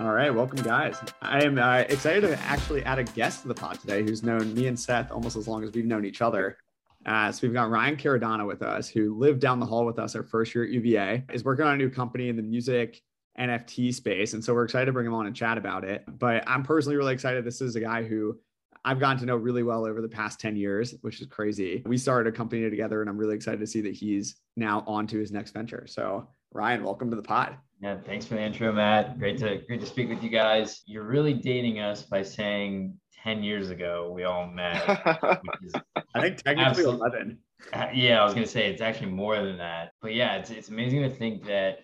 All right, welcome, guys. I am uh, excited to actually add a guest to the pod today who's known me and Seth almost as long as we've known each other. Uh, so we've got Ryan Caradonna with us, who lived down the hall with us our first year at UVA, is working on a new company in the music NFT space. And so we're excited to bring him on and chat about it. But I'm personally really excited. This is a guy who I've gotten to know really well over the past 10 years, which is crazy. We started a company together, and I'm really excited to see that he's now on to his next venture. So, Ryan, welcome to the pod. Yeah, thanks for the intro, Matt. Great to great to speak with you guys. You're really dating us by saying 10 years ago we all met. I think technically 11. Uh, yeah, I was gonna say it's actually more than that. But yeah, it's it's amazing to think that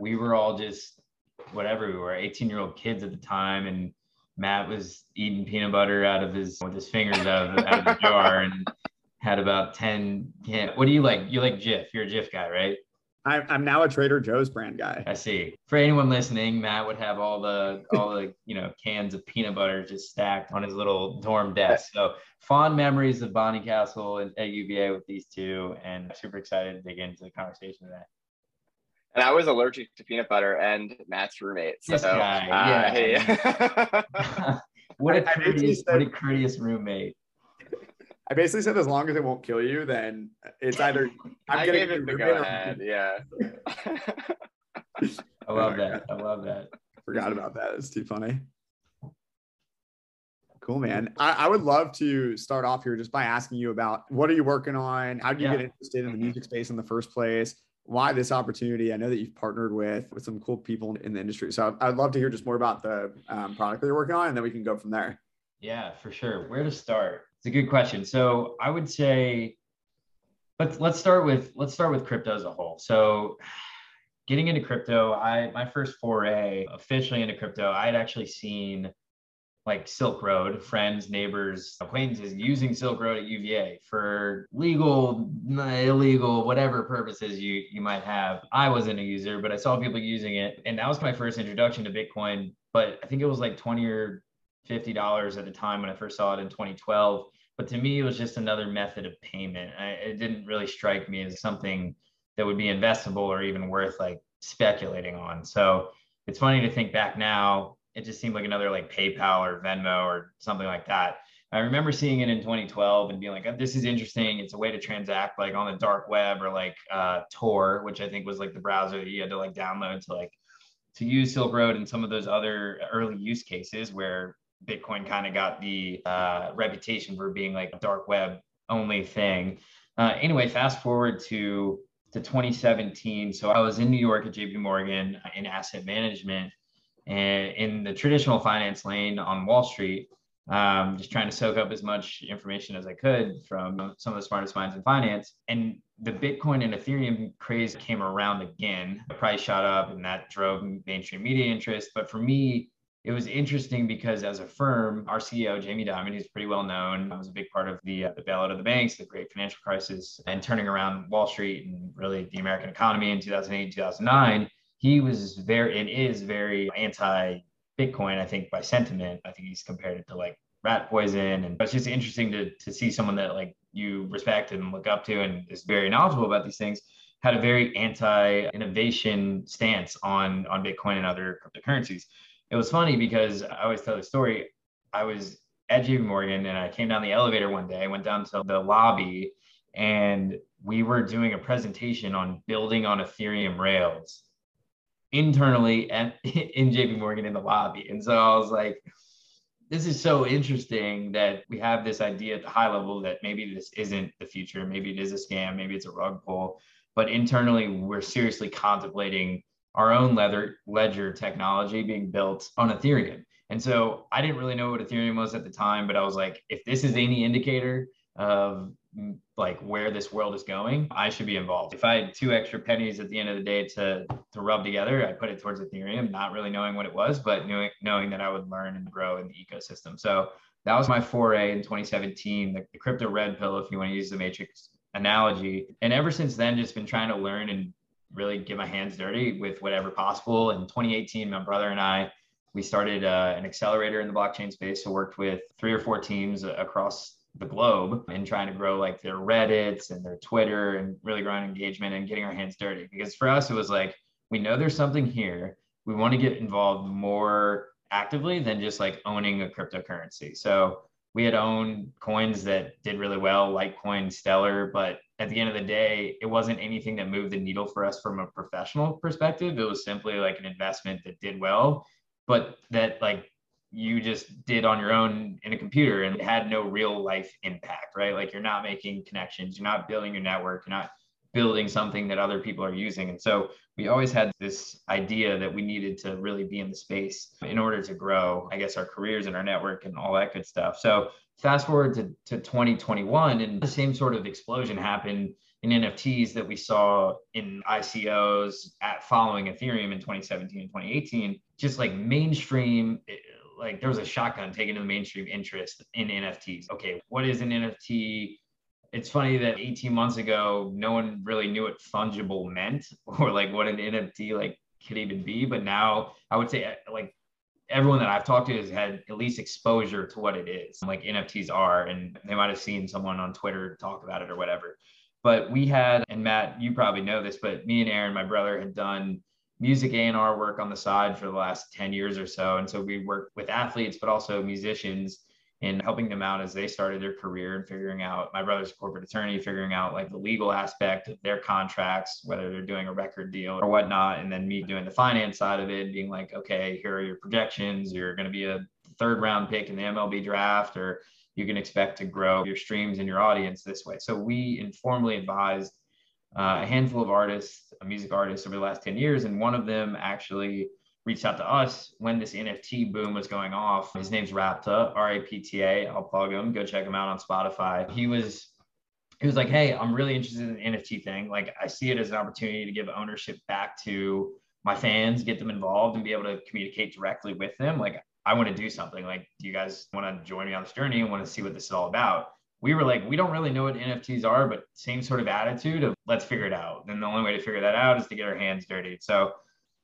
we were all just whatever we were, 18 year old kids at the time, and Matt was eating peanut butter out of his with his fingers out of, out of the jar and had about 10 can. What do you like? You like Jif? You're a Jif guy, right? I'm now a Trader Joe's brand guy. I see. For anyone listening, Matt would have all the all the you know cans of peanut butter just stacked on his little dorm desk. So fond memories of Bonnycastle at UVA with these two, and super excited to dig into the conversation today. And I was allergic to peanut butter and Matt's roommate. So, this guy, uh, yeah. Hey. what a courteous, what a courteous roommate. I basically said as long as it won't kill you, then it's either I'm I gave it the go ahead. Yeah. I love that. I love that. Forgot about that. It's too funny. Cool, man. I, I, would love to start off here just by asking you about what are you working on? How did you yeah. get interested in the music space in the first place? Why this opportunity? I know that you've partnered with with some cool people in the industry. So I'd love to hear just more about the um, product that you're working on, and then we can go from there. Yeah, for sure. Where to start? It's a good question. So I would say let's let's start with let's start with crypto as a whole. So getting into crypto, I my first foray officially into crypto, I had actually seen like Silk Road, friends, neighbors, acquaintances using Silk Road at UVA for legal, illegal, whatever purposes you you might have. I wasn't a user, but I saw people using it, and that was my first introduction to Bitcoin. But I think it was like twenty or fifty dollars at the time when I first saw it in 2012. But to me, it was just another method of payment. I, it didn't really strike me as something that would be investable or even worth like speculating on. So it's funny to think back now. It just seemed like another like PayPal or Venmo or something like that. I remember seeing it in 2012 and being like, oh, this is interesting. It's a way to transact like on the dark web or like uh, Tor, which I think was like the browser that you had to like download to like to use Silk Road and some of those other early use cases where Bitcoin kind of got the uh, reputation for being like a dark web only thing. Uh, anyway, fast forward to to 2017. So I was in New York at JP Morgan in asset management and in the traditional finance lane on Wall Street, um, just trying to soak up as much information as I could from some of the smartest minds in finance. And the Bitcoin and Ethereum craze came around again. The price shot up and that drove mainstream media interest. But for me, it was interesting because as a firm, our CEO, Jamie Dimon, who's pretty well known, was a big part of the, uh, the bailout of the banks, the great financial crisis, and turning around Wall Street and really the American economy in 2008, 2009. He was very and is very anti Bitcoin, I think, by sentiment. I think he's compared it to like rat poison. And it's just interesting to, to see someone that like you respect and look up to and is very knowledgeable about these things had a very anti-innovation stance on on Bitcoin and other cryptocurrencies it was funny because I always tell the story. I was at JP Morgan and I came down the elevator one day, I went down to the lobby and we were doing a presentation on building on Ethereum rails internally at in JP Morgan in the lobby. And so I was like, this is so interesting that we have this idea at the high level that maybe this isn't the future, maybe it is a scam, maybe it's a rug pull, but internally we're seriously contemplating our own leather ledger technology being built on Ethereum. And so I didn't really know what Ethereum was at the time, but I was like, if this is any indicator of mm, like where this world is going, I should be involved. If I had two extra pennies at the end of the day to to rub together, I put it towards Ethereum, not really knowing what it was, but knowing knowing that I would learn and grow in the ecosystem. So that was my foray in 2017, the, the crypto red pill, if you want to use the matrix analogy. And ever since then, just been trying to learn and really get my hands dirty with whatever possible. In 2018, my brother and I, we started uh, an accelerator in the blockchain space. So worked with three or four teams across the globe and trying to grow like their Reddits and their Twitter and really growing engagement and getting our hands dirty. Because for us, it was like we know there's something here. We want to get involved more actively than just like owning a cryptocurrency. So we had owned coins that did really well, Litecoin, Stellar, but at the end of the day, it wasn't anything that moved the needle for us from a professional perspective. It was simply like an investment that did well, but that like you just did on your own in a computer and had no real life impact, right? Like you're not making connections, you're not building your network, you're not building something that other people are using. And so we always had this idea that we needed to really be in the space in order to grow, I guess, our careers and our network and all that good stuff. So fast forward to, to 2021, and the same sort of explosion happened in NFTs that we saw in ICOs at following Ethereum in 2017 and 2018. Just like mainstream, eh, like there was a shotgun taken to the mainstream interest in NFTs. Okay, what is an NFT? It's funny that 18 months ago, no one really knew what fungible meant or like what an NFT like could even be. But now I would say uh, like everyone that I've talked to has had at least exposure to what it is, like NFTs are, and they might have seen someone on Twitter talk about it or whatever. But we had, and Matt, you probably know this, but me and Aaron, my brother, had done music A&R work on the side for the last 10 years or so. And so we worked with athletes, but also musicians in helping them out as they started their career and figuring out my brother's corporate attorney, figuring out like the legal aspect of their contracts, whether they're doing a record deal or whatnot. And then me doing the finance side of it, being like, okay, here are your projections. You're going to be a third round pick in the MLB draft, or you can expect to grow your streams and your audience this way. So we informally advised uh, a handful of artists, music artists over the last 10 years. And one of them actually reached out to us when this NFT boom was going off. His name's Rapta, R A P T A. I'll plug him. Go check him out on Spotify. He was he was like, "Hey, I'm really interested in the NFT thing. Like, I see it as an opportunity to give ownership back to my fans, get them involved, and be able to communicate directly with them. Like, I want to do something. Like, do you guys want to join me on this journey and want to see what this is all about?" We were like, we don't really know what NFTs are, but same sort of attitude of let's figure it out. And the only way to figure that out is to get our hands dirty. So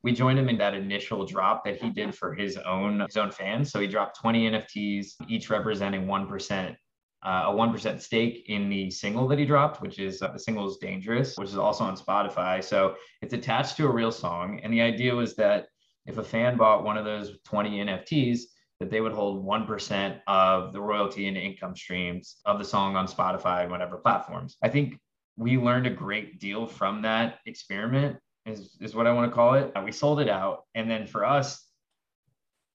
we joined him in that initial drop that he did for his own his own fans. So he dropped 20 NFTs, each representing one percent. Uh, a 1% stake in the single that he dropped, which is uh, the single is dangerous, which is also on Spotify. So it's attached to a real song. And the idea was that if a fan bought one of those 20 NFTs, that they would hold 1% of the royalty and income streams of the song on Spotify and whatever platforms. I think we learned a great deal from that experiment is, is what I want to call it. Uh, we sold it out. And then for us,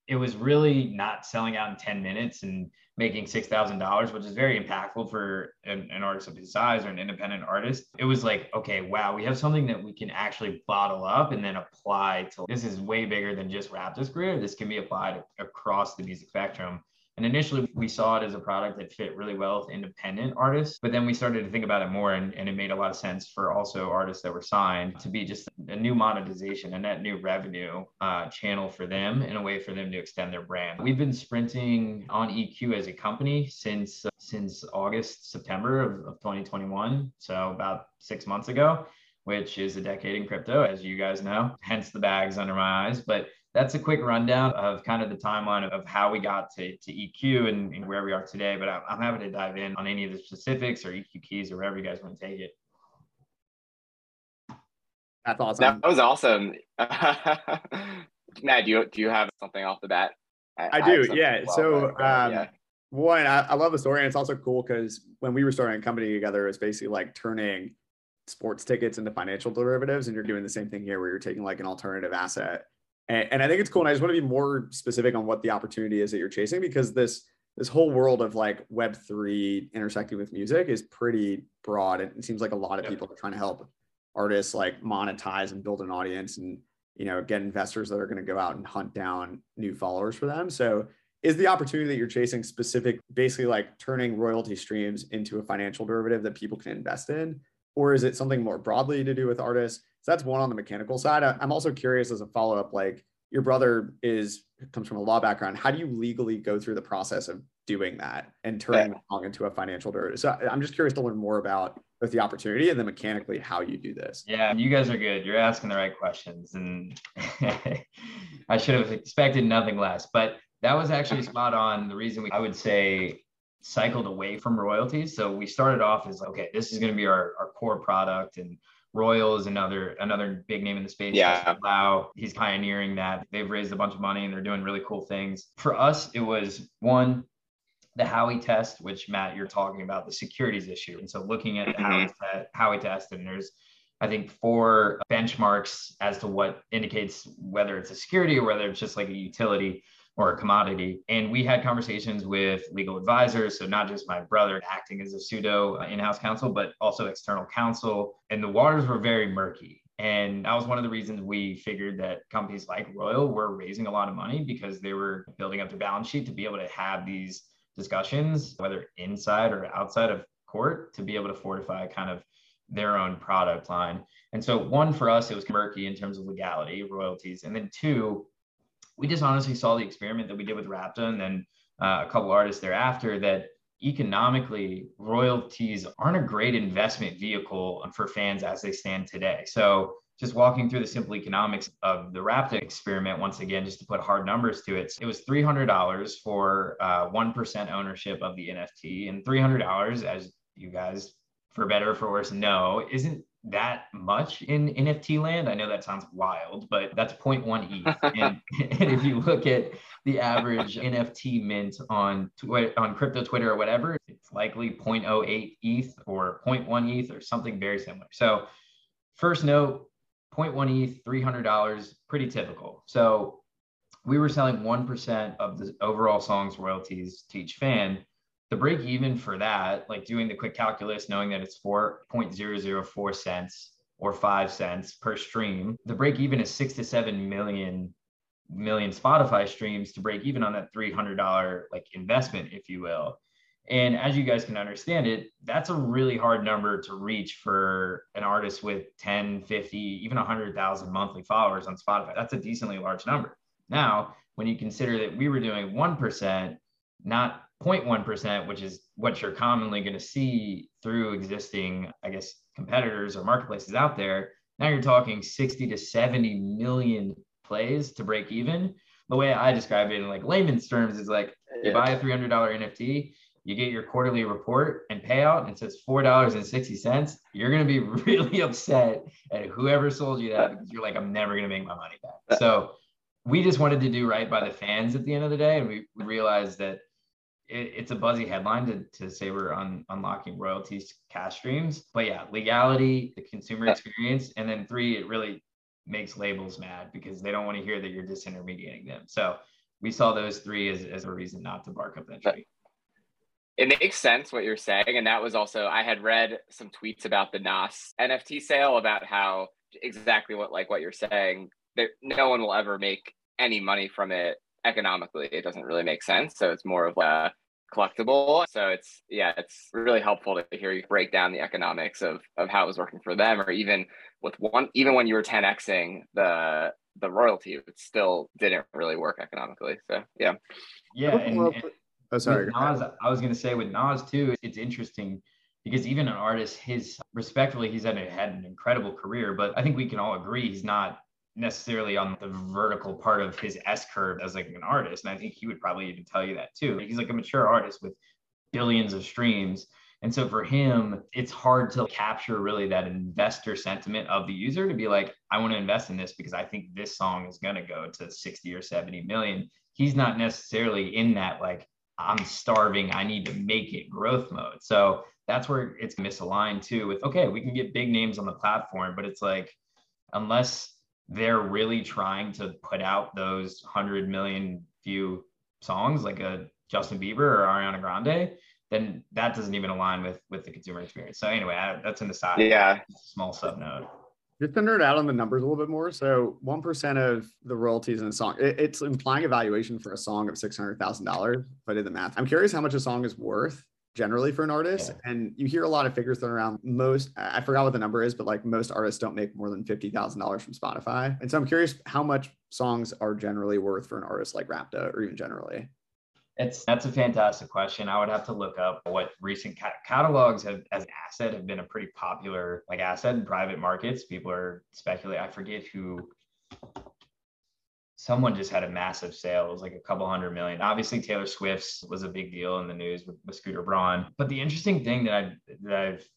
it was really not selling out in 10 minutes and making $6,000, which is very impactful for an, an, artist of his size or an independent artist. It was like, okay, wow, we have something that we can actually bottle up and then apply to this is way bigger than just Rapta's career. This can be applied across the music spectrum. And initially, we saw it as a product that fit really well with independent artists. But then we started to think about it more, and, and it made a lot of sense for also artists that were signed to be just a new monetization, a net new revenue uh, channel for them, and a way for them to extend their brand. We've been sprinting on EQ as a company since uh, since August, September of, of 2021. So about six months ago which is a decade in crypto, as you guys know, hence the bags under my eyes. But that's a quick rundown of kind of the timeline of how we got to, to EQ and, and where we are today. But I'm, I'm happy to dive in on any of the specifics or EQ keys or wherever you guys want to take it. That's awesome. That was awesome. Matt, do you, do you have something off the bat? I, I do, yeah. Well, so, um, yeah. one, I, I, love the story, and it's also cool because when we were starting a company together, it's basically like turning sports tickets into financial derivatives, and you're doing the same thing here, where you're taking like an alternative asset and, and I think it's cool. And I just want to be more specific on what the opportunity is that you're chasing because this this whole world of like web 3 intersecting with music is pretty broad and it seems like a lot of yep. people are trying to help artists like monetize and build an audience and you know get investors that are going to go out and hunt down new followers for them so is the opportunity that you're chasing specific basically like turning royalty streams into a financial derivative that people can invest in or is it something more broadly to do with artists so that's one on the mechanical side. I'm also curious as a follow up, like your brother is comes from a law background. How do you legally go through the process of doing that and turning yeah. into a financial derivative? So I'm just curious to learn more about both the opportunity and then mechanically how you do this. Yeah, you guys are good. You're asking the right questions, and I should have expected nothing less. But that was actually spot on. The reason we, I would say, cycled away from royalties. So we started off as okay, this is going to be our, our core product and Royal is another another big name in the space. Yeah. Wow, he's pioneering that. They've raised a bunch of money and they're doing really cool things. For us, it was one the Howey test, which Matt, you're talking about the securities issue. And so looking at the Mhm. Howey, Howey test, and there's I think four benchmarks as to what indicates whether it's a security or whether it's just like a utility or a commodity. And we had conversations with legal advisors. So, not just my brother acting as a pseudo uh, in house counsel, but also external counsel. And the waters were very murky. And that was one of the reasons we figured that companies like Royal were raising a lot of money because they were building up their balance sheet to be able to have these discussions, whether inside or outside of court, to be able to fortify kind of their own product line. And so, one for us, it was murky in terms of legality, royalties. And then two, we just honestly saw the experiment that we did with Rapta and then uh, a couple artists thereafter that economically royalties aren't a great investment vehicle for fans as they stand today. So just walking through the simple economics of the Rapta experiment once again, just to put hard numbers to it, it was three hundred dollars for uh, one ownership of the NFT, and three hundred dollars, as you guys, for better or for worse, know, isn't that much in NFT land. I know that sounds wild, but that's 0.1 ETH. and, and if you look at the average NFT mint on on crypto Twitter or whatever, it's likely 0.08 ETH or 0.1 ETH or something very similar. So first note, 0.1 ETH, $300, pretty typical. So we were selling 1% of the overall song's royalties to each fan the break even for that, like doing the quick calculus, knowing that it's 4.004 cents or five cents per stream, the break even is six to seven million million Spotify streams to break even on that $300 like investment, if you will. And as you guys can understand it, that's a really hard number to reach for an artist with 10, 50, even 100,000 monthly followers on Spotify. That's a decently large number. Now, when you consider that we were doing 1%, not 0.1%, which is what you're commonly going to see through existing, I guess, competitors or marketplaces out there. Now you're talking 60 to 70 million plays to break even. The way I describe it in like layman's terms is like you buy a $300 NFT, you get your quarterly report and payout, and it says $4.60. You're going to be really upset at whoever sold you that because you're like, I'm never going to make my money back. So we just wanted to do right by the fans at the end of the day. And we realized that it, it's a buzzy headline to, to say we're un, unlocking royalties cash streams. But yeah, legality, the consumer experience, and then three, it really makes labels mad because they don't want to hear that you're disintermediating them. So we saw those three as, as a reason not to bark up that tree. It makes sense what you're saying. And that was also, I had read some tweets about the Nas NFT sale about how exactly what, like what you're saying, that no one will ever make any money from it economically it doesn't really make sense. So it's more of a collectible. So it's yeah it's really helpful to hear you break down the economics of of how it was working for them or even with one even when you were 10xing the the royalty it still didn't really work economically. So yeah. Yeah and, and oh sorry Nas, i was going to say with nas too it's interesting because even an artist his respectfully he's had, had an incredible career but i think we can all agree he's not necessarily on the vertical part of his S curve as like an artist. And I think he would probably even tell you that too. He's like a mature artist with billions of streams. And so for him, it's hard to capture really that investor sentiment of the user to be like, I want to invest in this because I think this song is going to go to 60 or 70 million. He's not necessarily in that like, I'm starving, I need to make it growth mode. So that's where it's misaligned too with, okay, we can get big names on the platform, but it's like, unless they're really trying to put out those 100 million view songs like a Justin Bieber or Ariana Grande, then that doesn't even align with with the consumer experience. So anyway, I, that's in the side. Yeah. Small sub note. Just to nerd out on the numbers a little bit more. So one percent of the royalties in a song, it, it's implying a valuation for a song of six hundred thousand dollars. If I did the math, I'm curious how much a song is worth generally for an artist. Yeah. And you hear a lot of figures thrown around. Most, I forgot what the number is, but like most artists don't make more than $50,000 from Spotify. And so I'm curious how much songs are generally worth for an artist like Rapta or even generally. It's that's a fantastic question. I would have to look up what recent ca- catalogs have as an asset have been a pretty popular like asset in private markets. People are speculating. I forget who someone just had a massive sale. It was like a couple hundred million. Obviously, Taylor Swift's was a big deal in the news with, with Scooter Braun. But the interesting thing that I've that I've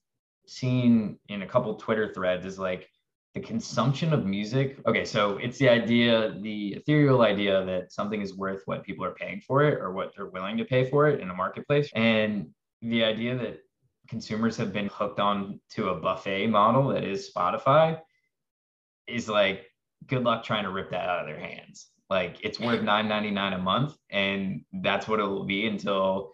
seen in a couple Twitter threads is like the consumption of music. Okay, so it's the idea, the ethereal idea that something is worth what people are paying for it or what they're willing to pay for it in a marketplace. And the idea that consumers have been hooked on to a buffet model that is Spotify is like good luck trying to rip that out of their hands. Like it's worth nine ninety nine a month, and that's what it will be until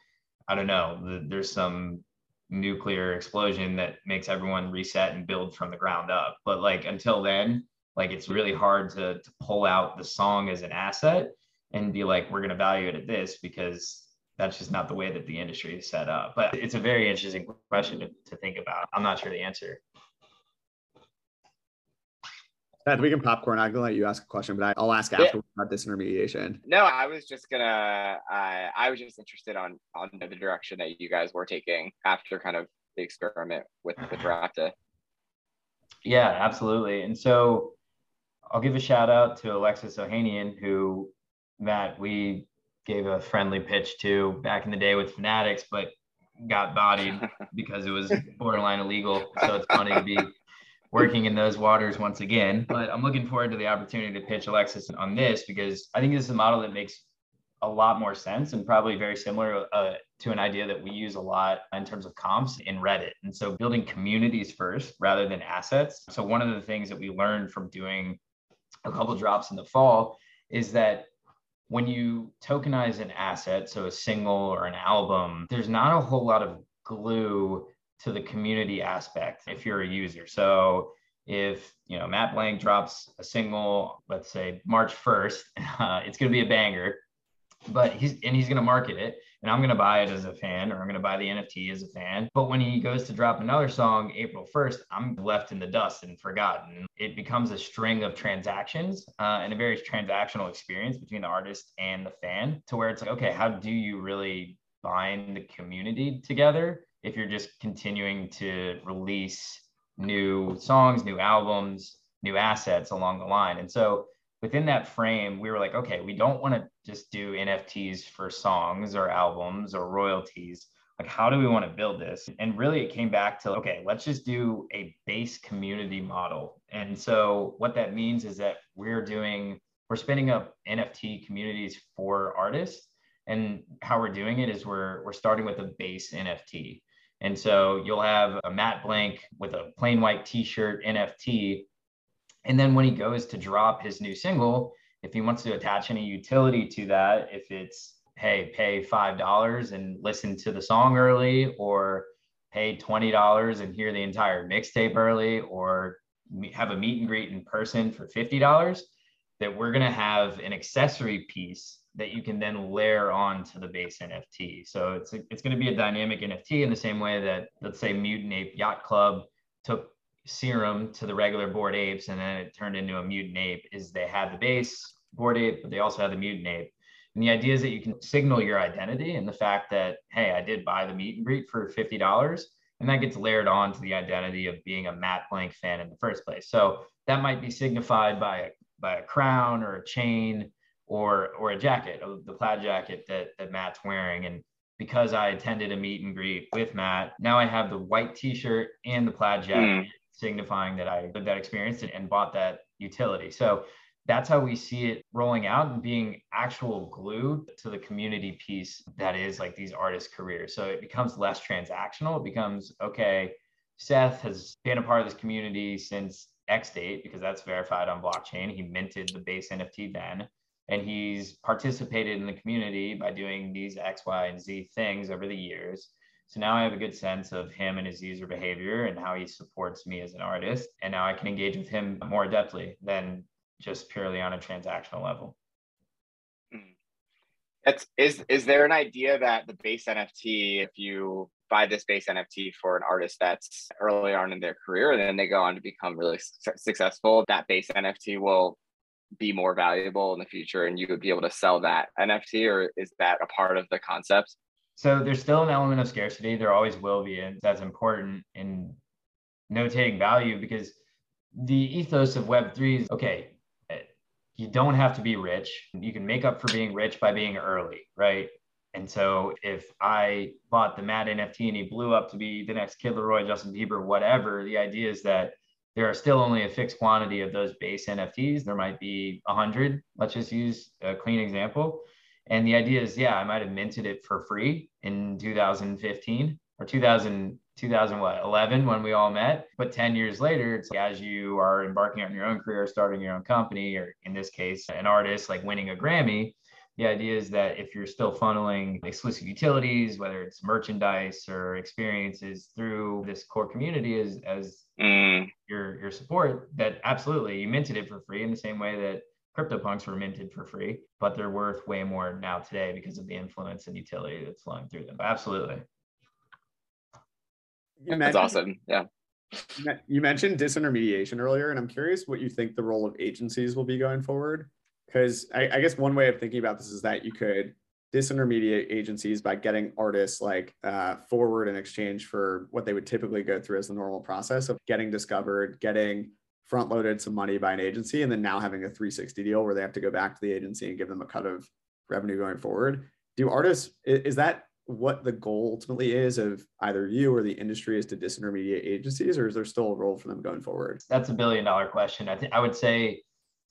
I don't know. There's some nuclear explosion that makes everyone reset and build from the ground up. But like until then, like it's really hard to to pull out the song as an asset and be like, we're gonna value it at this because that's just not the way that the industry is set up. But it's a very interesting question to, to think about. I'm not sure the answer. Seth, we can popcorn. I can let you ask a question, but I'll ask after yeah. about disintermediation. No, I was just gonna. Uh, I was just interested on on the direction that you guys were taking after kind of the experiment with with Rapta. Yeah, absolutely. And so I'll give a shout out to Alexis Ohanian, who Matt we gave a friendly pitch to back in the day with Fanatics, but got bodied because it was borderline illegal. So it's funny to be working in those waters once again. But I'm looking forward to the opportunity to pitch Alexis on this because I think this is a model that makes a lot more sense and probably very similar uh, to an idea that we use a lot in terms of comps in Reddit. And so building communities first rather than assets. So one of the things that we learned from doing a couple drops in the fall is that when you tokenize an asset, so a single or an album, there's not a whole lot of glue to the community aspect if you're a user. So if you know Matt Blank drops a single, let's say March 1st, uh, it's going to be a banger, but he's and he's going to market it, and I'm going to buy it as a fan, or I'm going to buy the NFT as a fan. But when he goes to drop another song April 1st, I'm left in the dust and forgotten. It becomes a string of transactions uh, and a very transactional experience between the artist and the fan, to where it's like, okay, how do you really bind the community together? If you're just continuing to release new songs, new albums, new assets along the line. And so within that frame, we were like, okay, we don't want to just do NFTs for songs or albums or royalties. Like, how do we want to build this? And really, it came back to, okay, let's just do a base community model. And so, what that means is that we're doing, we're spinning up NFT communities for artists. And how we're doing it is we're, we're starting with a base NFT. And so you'll have a Matt Blank with a plain white t-shirt NFT. And then when he goes to drop his new single, if he wants to attach any utility to that, if it's, hey, pay $5 and listen to the song early, or pay $20 and hear the entire mixtape early, or have a meet and greet in person for $50, that we're going to have an accessory piece that you can then layer on to the base NFT. So it's it's going to be a dynamic NFT in the same way that let's say Mutant Ape Yacht Club took Serum to the regular Bored Apes and then it turned into a Mutant Ape. Is they had the base Bored Ape, but they also had the Mutant Ape. And the idea is that you can signal your identity and the fact that hey, I did buy the meet and greet for fifty dollars, and that gets layered on to the identity of being a Matt Blank fan in the first place. So that might be signified by a by a crown or a chain or or a jacket, the plaid jacket that that Matt's wearing. And because I attended a meet and greet with Matt, now I have the white T-shirt and the plaid jacket, mm. signifying that I lived that experience and, and bought that utility. So that's how we see it rolling out and being actual glue to the community piece that is like these artists' careers. So it becomes less transactional. It becomes okay. Seth has been a part of this community since X date because that's verified on blockchain. He minted the base NFT then and he's participated in the community by doing these X, Y, and Z things over the years. So now I have a good sense of him and his user behavior and how he supports me as an artist. And now I can engage with him more adeptly than just purely on a transactional level. Hmm. That's is is there an idea that the base NFT, if you buy this base NFT for an artist that's early on in their career and then they go on to become really su- successful, that base NFT will be more valuable in the future and you would be able to sell that NFT or is that a part of the concept? So there's still an element of scarcity. There always will be. And that's important in notating value because the ethos of Web3 is okay, eh, you don't have to be rich. You can make up for being rich by being early, right? And so if I bought the Matt NFT and he blew up to be the next Kid LAROI, Justin Bieber, whatever, the idea is that there are still only a fixed quantity of those base NFTs. There might be 100. Let's just use a clean example. And the idea is, yeah, I might have minted it for free in 2015 or 2000, 2000 what, 11 when we all met. But 10 years later, it's like as you are embarking on your own career, starting your own company, or in this case, an artist like winning a Grammy, the idea is that if you're still funneling exclusive utilities, whether it's merchandise or experiences through this core community as, as mm. your, your support, that absolutely you minted it for free in the same way that CryptoPunks were minted for free, but they're worth way more now today because of the influence and utility that's flowing through them. Absolutely. You that's awesome. Yeah. You mentioned disintermediation earlier, and I'm curious what you think the role of agencies will be going forward. Because I, I, guess one way of thinking about this is that you could disintermediate agencies by getting artists like uh, forward in exchange for what they would typically go through as the normal process of getting discovered, getting front loaded some money by an agency, and then now having a 360 deal where they have to go back to the agency and give them a cut of revenue going forward. Do artists, is that what the goal ultimately is of either you or the industry is to disintermediate agencies, or is there still a role for them going forward? That's a billion dollar question. I think I would say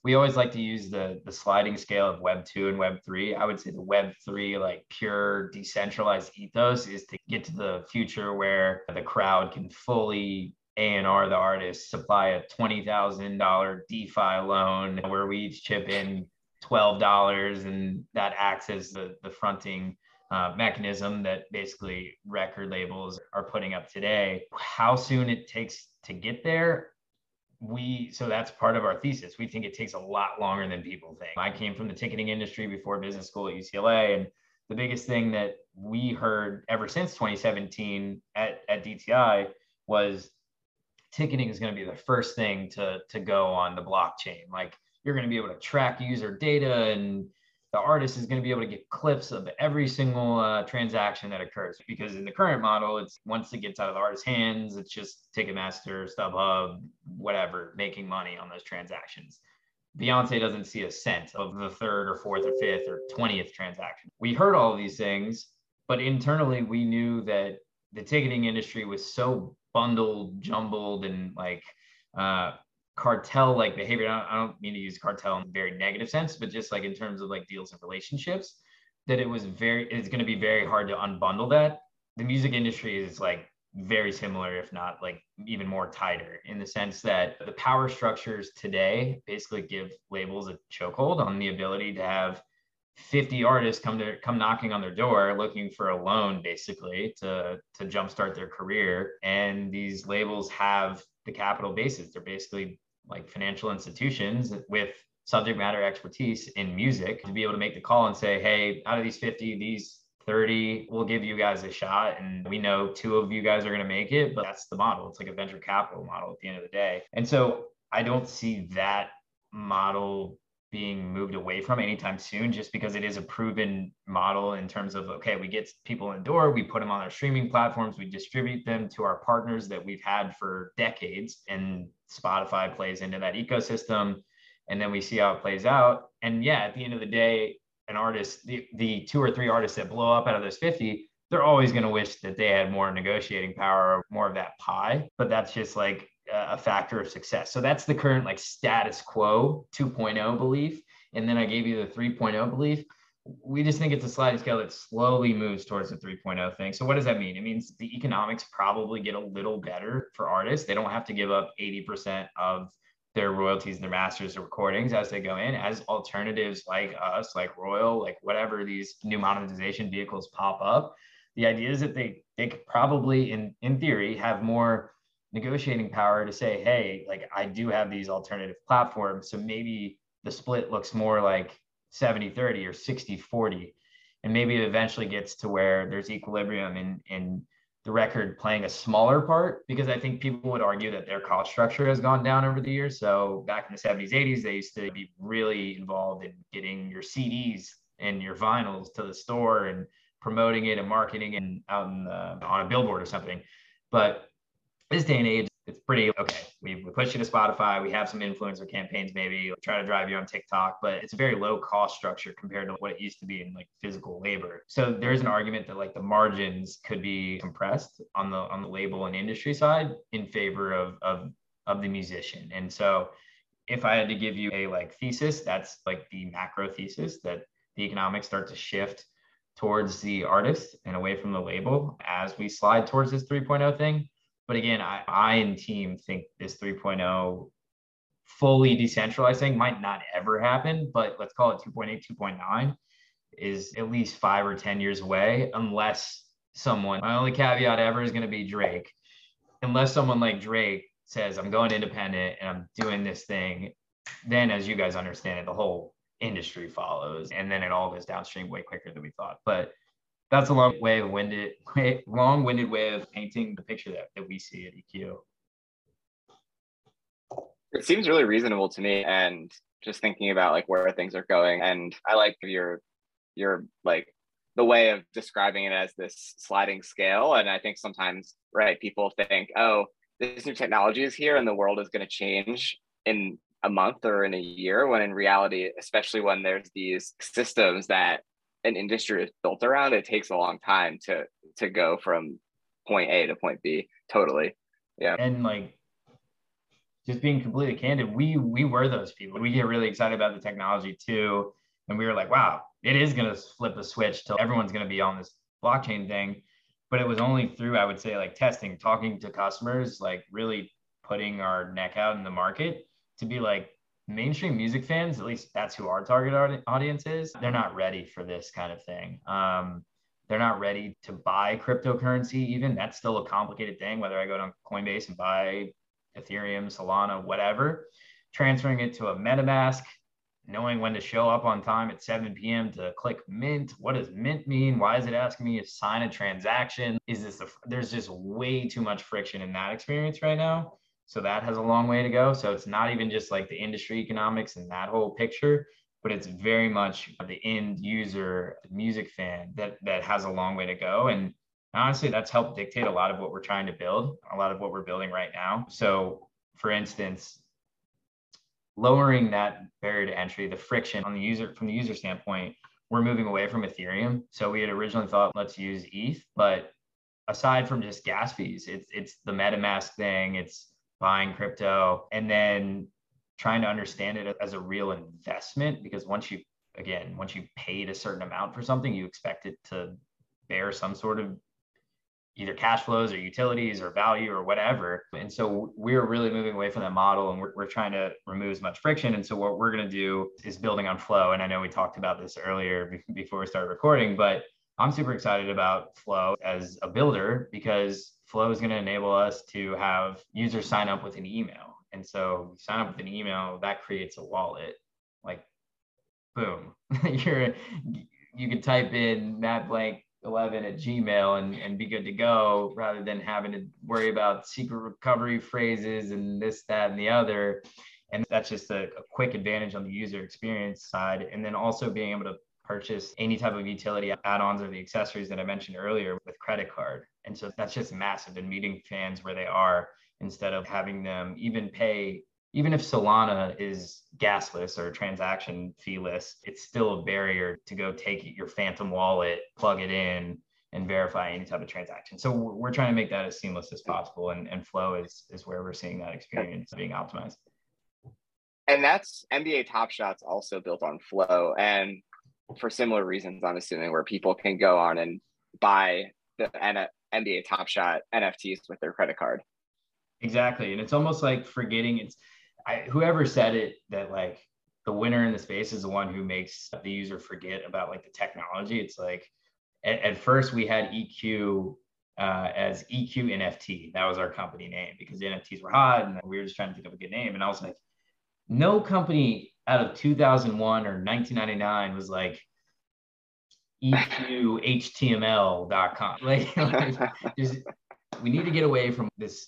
we always like to use the the sliding scale of web 2 and web 3 i would say the web 3 like pure decentralized ethos is to get to the future where the crowd can fully a&R the artist supply a $20000 defi loan where we each chip in $12 and that acts as the, the fronting uh, mechanism that basically record labels are putting up today. How soon it takes to get there we so that's part of our thesis. We think it takes a lot longer than people think. I came from the ticketing industry before business school at ucla and the biggest thing that we heard ever since 2017 at, at dti was ticketing is going to be the first thing to, to go on the blockchain. Like you're going to be able to track user data and the artist is going to be able to get clips of every single uh, transaction that occurs because in the current model it's once it gets out of the artist's hands it's just ticketmaster stubhub whatever making money on those transactions. Beyonce doesn't see a cent of the third or fourth or fifth or 20th transaction. We heard all these things but internally we knew that the ticketing industry was so bundled jumbled and like uh, cartel like behavior. I don't mean to use cartel in a very negative sense, but just like in terms of like deals and relationships, that it was very, it's going to be very hard to unbundle that. The music industry is like very similar, if not like even more tighter, in the sense that the power structures today basically give labels a chokehold on the ability to have 50 artists come to come knocking on their door looking for a loan basically to to jumpstart their career and these labels have the capital bases they're basically like financial institutions with subject matter expertise in music to be able to make the call and say, hey, out of these 50, these 30, we'll give you guys a shot. And we know two of you guys are going to make it, but that's the model. It's like a venture capital model at the end of the day. And so I don't see that model being moved away from anytime soon just because it is a proven model in terms of okay we get people in the door we put them on our streaming platforms we distribute them to our partners that we've had for decades and spotify plays into that ecosystem and then we see how it plays out. And yeah at the end of the day an artist the, the two or three artists that blow up out of those 50 they're always going to wish that they had more negotiating power or more of that pie. But that's just like a factor of success. So that's the current like status quo 2.0 belief. And then I gave you the 3.0 belief. We just think it's a sliding scale that slowly moves towards the 3.0 thing. So what does that mean? It means the economics probably get a little better for artists. They don't have to give up 80% of their royalties and their masters of recordings as they go in as alternatives like us, like Royal, like whatever these new monetization vehicles pop up. The idea is that they they could probably in in theory have more negotiating power to say, hey, like I do have these alternative platforms. So maybe the split looks more like 70 30 or 60 40. And maybe it eventually gets to where there's equilibrium in, in the record playing a smaller part because I think people would argue that their cost structure has gone down over the years. So back in the 70s, 80s, they used to be really involved in getting your CDs and your vinyls to the store and promoting it and marketing and out in the, on a billboard or something. But this day and age, it's pretty okay. We, we push you to Spotify. We have some influencer campaigns, maybe try to drive you on TikTok, but it's a very low cost structure compared to what it used to be in like physical labor. So there's an argument that like the margins could be compressed on the on the label and industry side in favor of of of the musician. And so if I had to give you a like thesis, that's like the macro thesis that the economics start to shift towards the artist and away from the label as we slide towards this 3.0 thing. But again, I, I and team think this 3.0 fully decentralized thing might not ever happen, but let's call it 2.8, 2.9 is at least five or 10 years away, unless someone, my only caveat ever is going to be Drake. Unless someone like Drake says, I'm going independent and I'm doing this thing, then as you guys understand it, the whole industry follows. And then it all goes downstream way quicker than we thought. But that's a long way of winded, long-winded way of painting the picture that, that we see at EQ. It seems really reasonable to me, and just thinking about like where things are going, and I like your your like the way of describing it as this sliding scale. And I think sometimes, right, people think, oh, this new technology is here and the world is going to change in a month or in a year, when in reality, especially when there's these systems that an industry is built around, it takes a long time to to go from point A to point B. Totally. Yeah. And like just being completely candid, we we were those people. We get really excited about the technology too. And we were like, wow, it is gonna flip a switch till everyone's gonna be on this blockchain thing. But it was only through, I would say, like testing, talking to customers, like really putting our neck out in the market to be like, mainstream music fans, at least that's who our target audience is, they're not ready for this kind of thing. Um, they're not ready to buy cryptocurrency, even. That's still a complicated thing, whether I go to Coinbase and buy Ethereum, Solana, whatever, transferring it to a MetaMask, knowing when to show up on time at 7 p.m. to click mint. What does mint mean? Why is it asking me to sign a transaction? Is this a, there's just way too much friction in that experience right now. So that has a long way to go. So it's not even just like the industry economics and that whole picture, but it's very much the end user music fan that that has a long way to go. And honestly, that's helped dictate a lot of what we're trying to build, a lot of what we're building right now. So for instance, lowering that barrier to entry, the friction on the user from the user standpoint, we're moving away from Ethereum. So we had originally thought let's use ETH, but aside from just gas fees, it's it's the MetaMask thing, it's buying crypto and then trying to understand it as a real investment because once you again once you paid a certain amount for something you expect it to bear some sort of either cash flows or utilities or value or whatever. And so we're really moving away from that model and we're, we're trying to remove as much friction. And so what we're going to do is building on flow. And i know we talked about this earlier before we started recording but i'm super excited about flow as a builder because Flow is going to enable us to have users sign up with an email. And so sign up with an email, that creates a wallet. Like, boom, you're you can type in Matt Blank 11 at Gmail and, and be good to go rather than having to worry about secret recovery phrases and this, that, and the other. And that's just a, a quick advantage on the user experience side. And then also being able to purchase any type of utility add-ons or the accessories that I mentioned earlier with credit card. And so that's just massive and meeting fans where they are instead of having them even pay even if Solana is gasless or transaction feeless, it's still a barrier to go take your phantom wallet, plug it in, and verify any type of transaction. So we're trying to make that as seamless as possible. And, and Flow is, is where we're seeing that experience being optimized. And that's NBA Top Shots also built on Flow. And for similar reasons, I'm assuming, where people can go on and buy the NBA Top Shot NFTs with their credit card. Exactly, and it's almost like forgetting. It's I, whoever said it that like the winner in the space is the one who makes the user forget about like the technology. It's like at, at first we had EQ uh, as EQ NFT. That was our company name because the NFTs were hot and we were just trying to think of a good name. And I was like, no company out of 2001 or 1999 was like eqhtml.com. Like, like we need to get away from this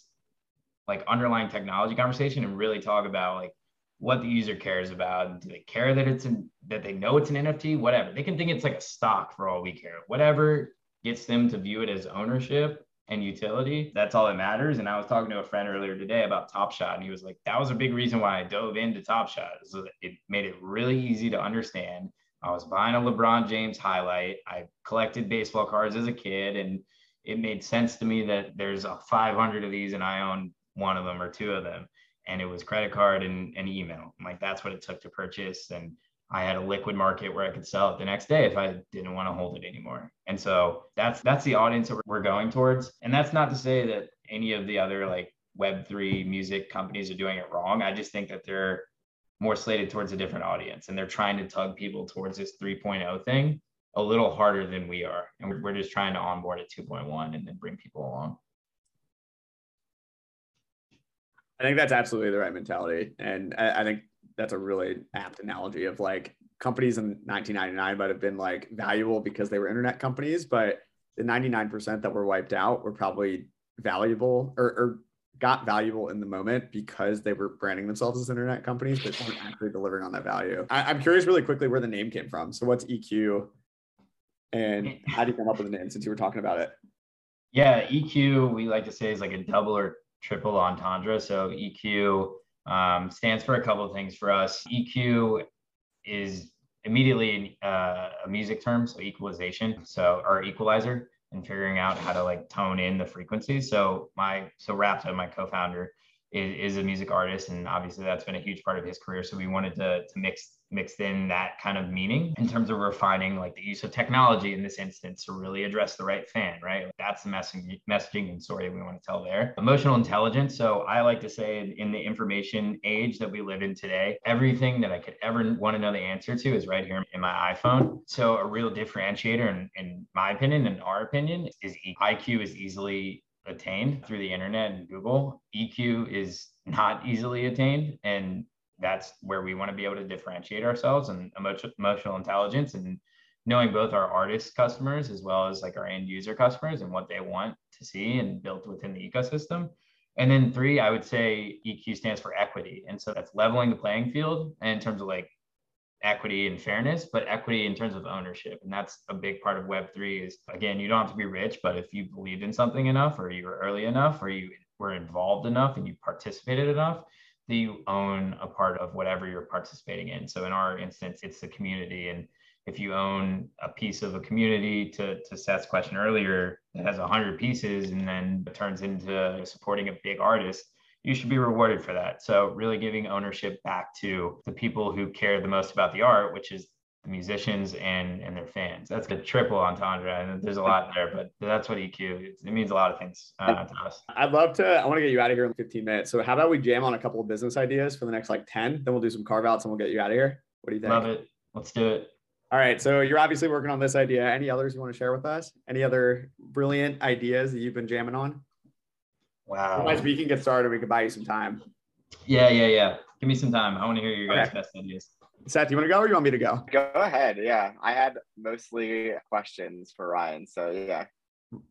like underlying technology conversation and really talk about like what the user cares about. Do they care that it's in that they know it's an NFT? Whatever. They can think it's like a stock for all we care. Whatever gets them to view it as ownership and utility. That's all that matters. And I was talking to a friend earlier today about Top Shot, and he was like, that was a big reason why I dove into Top Shot. So it made it really easy to understand. I was buying a LeBron James highlight. I collected baseball cards as a kid, and it made sense to me that there's a 500 of these, and I own one of them or two of them. And it was credit card and, and email. I'm like, that's what it took to purchase. And I had a liquid market where I could sell it the next day if I didn't want to hold it anymore. And so that's that's the audience that we're going towards. And that's not to say that any of the other like web3 music companies are doing it wrong. I just think that they're more slated towards a different audience and they're trying to tug people towards this 3.0 thing a little harder than we are. And we're just trying to onboard at 2.1 and then bring people along. I think that's absolutely the right mentality. And I, I think that's a really apt analogy of like companies in 1999 might have been like valuable because they were internet companies, but the 99% that were wiped out were probably valuable or, or got valuable in the moment because they were branding themselves as internet companies, but weren't actually delivering on that value. I, am curious really quickly where the name came from. So what's EQ and how do you come up with the name since you were talking about it? Yeah, EQ, we like to say is like a double or triple entendre. So EQ um, stands for a couple of things for us. EQ is immediately uh, a music term, so equalization, so our equalizer, and figuring out how to like tone in the frequencies. So my so Rapta, my co-founder, is, is a music artist, and obviously that's been a huge part of his career. So we wanted to to mix mixed in that kind of meaning in terms of refining like the use of technology in this instance to really address the right fan, right? That's the messaging, messaging and story we want to tell there. Emotional intelligence. So I like to say in the information age that we live in today, everything that I could ever want to know the answer to is right here in my iPhone. So a real differentiator, in, in my opinion, in our opinion, is IQ is easily attained through the internet and Google. EQ is not easily attained. And that's where we want to be able to differentiate ourselves and emotional, intelligence and knowing both our artist customers as well as like our end user customers and what they want to see and built within the ecosystem. And then three, I would say EQ stands for equity. And so that's leveling the playing field in terms of like equity and fairness, but equity in terms of ownership. And that's a big part of Web3 is again, you don't have to be rich, but if you believed in something enough or you were early enough or you were involved enough and you participated enough, that you own a part of whatever you're participating in. So in our instance, it's the community. And if you own a piece of a community, to, to Seth's question earlier, that has 100 pieces and then turns into supporting a big artist, you should be rewarded for that. So really giving ownership back to the people who care the most about the art, which is the musicians and and their fans. That's a triple entendre, and there's a lot there, but that's what EQ. It, it means a lot of things uh, to us. I'd love to. I want to get you out of here in 15 minutes. So how about we jam on a couple of business ideas for the next like 10? Then we'll do some carve outs and we'll get you out of here. What do you think? Love it. Let's do it. All right. So you're obviously working on this idea. Any others you want to share with us? Any other brilliant ideas that you've been jamming on? Wow. Otherwise, we can get started. We can buy you some time. Yeah, yeah, yeah. Give me some time. I want to hear your guys' okay. best ideas. Seth, do you want to go or you want me to go? Go ahead. Yeah. I had mostly questions for Ryan. So, yeah.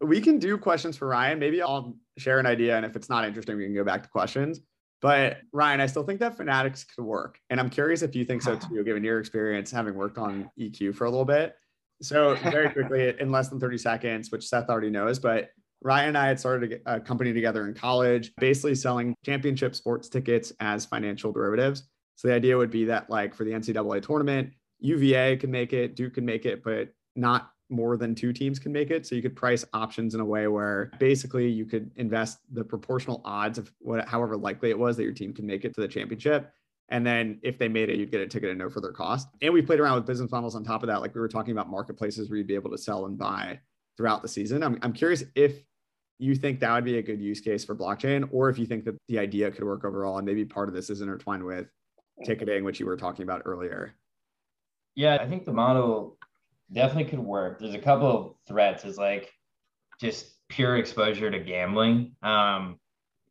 We can do questions for Ryan. Maybe I'll share an idea. And if it's not interesting, we can go back to questions. But Ryan, I still think that Fanatics could work. And I'm curious if you think so too, given your experience having worked on EQ for a little bit. So, very quickly, in less than 30 seconds, which Seth already knows, but Ryan and I had started a company together in college, basically selling championship sports tickets as financial derivatives. So the idea would be that, like for the NCAA tournament, UVA can make it, Duke can make it, but not more than two teams can make it. So you could price options in a way where basically you could invest the proportional odds of what, however likely it was that your team can make it to the championship. And then if they made it, you'd get a ticket at no further cost. And we played around with business models on top of that. Like we were talking about marketplaces where you'd be able to sell and buy throughout the season. I'm, I'm curious if you think that would be a good use case for blockchain, or if you think that the idea could work overall and maybe part of this is intertwined with ticketing, which you were talking about earlier. Yeah, I think the model definitely could work. There's a couple of threats is like just pure exposure to gambling um,